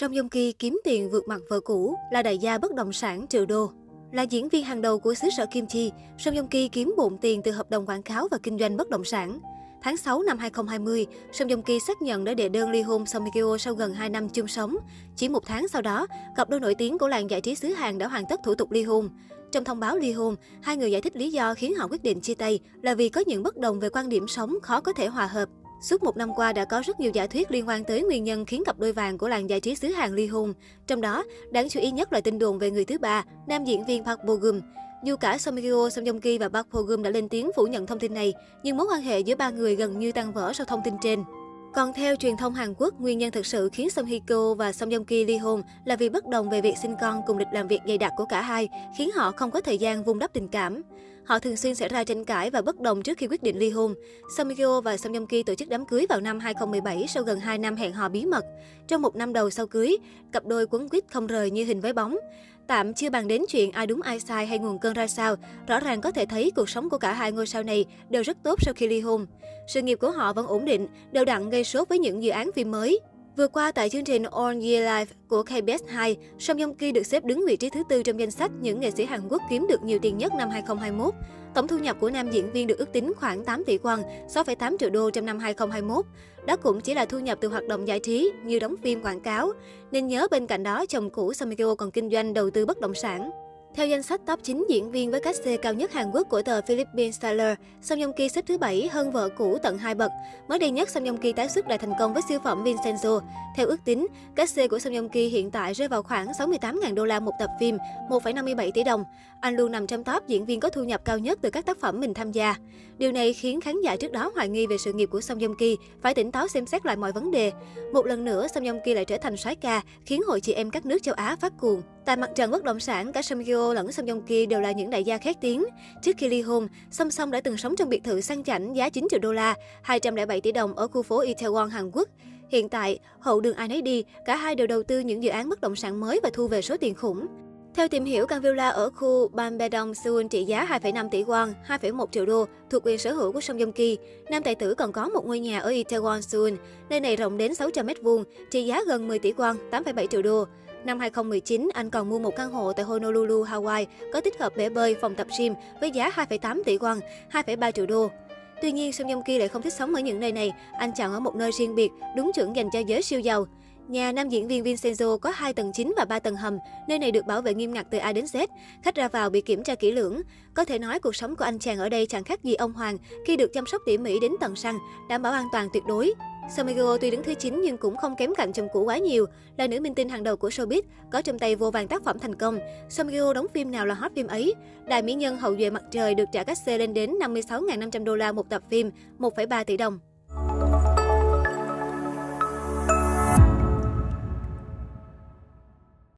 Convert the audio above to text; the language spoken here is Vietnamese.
Song Joong Ki kiếm tiền vượt mặt vợ cũ, là đại gia bất động sản triệu đô. Là diễn viên hàng đầu của xứ sở Kim Chi, Song Joong Ki kiếm bộn tiền từ hợp đồng quảng cáo và kinh doanh bất động sản. Tháng 6 năm 2020, Song Joong Ki xác nhận đã đệ đơn ly hôn Song Hye sau gần 2 năm chung sống. Chỉ một tháng sau đó, cặp đôi nổi tiếng của làng giải trí xứ Hàn đã hoàn tất thủ tục ly hôn. Trong thông báo ly hôn, hai người giải thích lý do khiến họ quyết định chia tay là vì có những bất đồng về quan điểm sống khó có thể hòa hợp. Suốt một năm qua đã có rất nhiều giả thuyết liên quan tới nguyên nhân khiến cặp đôi vàng của làng giải trí xứ Hàn ly hôn. Trong đó, đáng chú ý nhất là tin đồn về người thứ ba, nam diễn viên Park Bo Gum. Dù cả Song Hye Kyo, Song Joong Ki và Park Bo Gum đã lên tiếng phủ nhận thông tin này, nhưng mối quan hệ giữa ba người gần như tan vỡ sau thông tin trên. Còn theo truyền thông Hàn Quốc, nguyên nhân thực sự khiến Song Hye Kyo và Song Joong Ki ly hôn là vì bất đồng về việc sinh con cùng lịch làm việc dày đặc của cả hai, khiến họ không có thời gian vun đắp tình cảm. Họ thường xuyên xảy ra tranh cãi và bất đồng trước khi quyết định ly hôn. Song Hye Kyo và Song Joong Ki tổ chức đám cưới vào năm 2017 sau gần 2 năm hẹn hò bí mật. Trong một năm đầu sau cưới, cặp đôi quấn quýt không rời như hình với bóng. Tạm chưa bàn đến chuyện ai đúng ai sai hay nguồn cơn ra sao, rõ ràng có thể thấy cuộc sống của cả hai ngôi sao này đều rất tốt sau khi ly hôn. Sự nghiệp của họ vẫn ổn định, đều đặn gây sốt với những dự án phim mới. Vừa qua tại chương trình All Year Live của KBS 2, Song Joong Ki được xếp đứng vị trí thứ tư trong danh sách những nghệ sĩ Hàn Quốc kiếm được nhiều tiền nhất năm 2021. Tổng thu nhập của nam diễn viên được ước tính khoảng 8 tỷ won, 6,8 triệu đô trong năm 2021. Đó cũng chỉ là thu nhập từ hoạt động giải trí như đóng phim quảng cáo. Nên nhớ bên cạnh đó, chồng cũ Song Hye Kyo còn kinh doanh đầu tư bất động sản. Theo danh sách top 9 diễn viên với cách xê cao nhất Hàn Quốc của tờ Philippines Styler, Song Joong Ki xếp thứ 7 hơn vợ cũ tận hai bậc. Mới đây nhất, Song Joong Ki tái xuất lại thành công với siêu phẩm Vincenzo. Theo ước tính, cách xê của Song Joong Ki hiện tại rơi vào khoảng 68.000 đô la một tập phim, 1,57 tỷ đồng. Anh luôn nằm trong top diễn viên có thu nhập cao nhất từ các tác phẩm mình tham gia. Điều này khiến khán giả trước đó hoài nghi về sự nghiệp của Song Joong Ki, phải tỉnh táo xem xét lại mọi vấn đề. Một lần nữa, Song Joong Ki lại trở thành soái ca, khiến hội chị em các nước châu Á phát cuồng. Tại mặt trận bất động sản, cả Song Hye lẫn Song Joong Ki đều là những đại gia khét tiếng. Trước khi ly hôn, Song Song đã từng sống trong biệt thự sang chảnh giá 9 triệu đô la, 207 tỷ đồng ở khu phố Itaewon, Hàn Quốc. Hiện tại, hậu đường ai nấy đi, cả hai đều đầu tư những dự án bất động sản mới và thu về số tiền khủng. Theo tìm hiểu, căn villa ở khu Banbedong, Seoul trị giá 2,5 tỷ won, 2,1 triệu đô, thuộc quyền sở hữu của Song Joong Ki. Nam tài tử còn có một ngôi nhà ở Itaewon, Seoul. Nơi này rộng đến 600 m2, trị giá gần 10 tỷ won, 8,7 triệu đô. Năm 2019, anh còn mua một căn hộ tại Honolulu, Hawaii, có tích hợp bể bơi, phòng tập gym với giá 2,8 tỷ won, 2,3 triệu đô. Tuy nhiên, Song Joong Ki lại không thích sống ở những nơi này. Anh chọn ở một nơi riêng biệt, đúng chuẩn dành cho giới siêu giàu. Nhà nam diễn viên Vincenzo có 2 tầng chính và 3 tầng hầm. Nơi này được bảo vệ nghiêm ngặt từ A đến Z. Khách ra vào bị kiểm tra kỹ lưỡng. Có thể nói cuộc sống của anh chàng ở đây chẳng khác gì ông Hoàng khi được chăm sóc tỉ mỉ đến tầng răng, đảm bảo an toàn tuyệt đối. Samego tuy đứng thứ 9 nhưng cũng không kém cạnh chồng cũ quá nhiều, là nữ minh tinh hàng đầu của showbiz, có trong tay vô vàng tác phẩm thành công. Samego đóng phim nào là hot phim ấy. Đại mỹ nhân hậu duệ mặt trời được trả cách xê lên đến 56.500 đô la một tập phim, 1,3 tỷ đồng.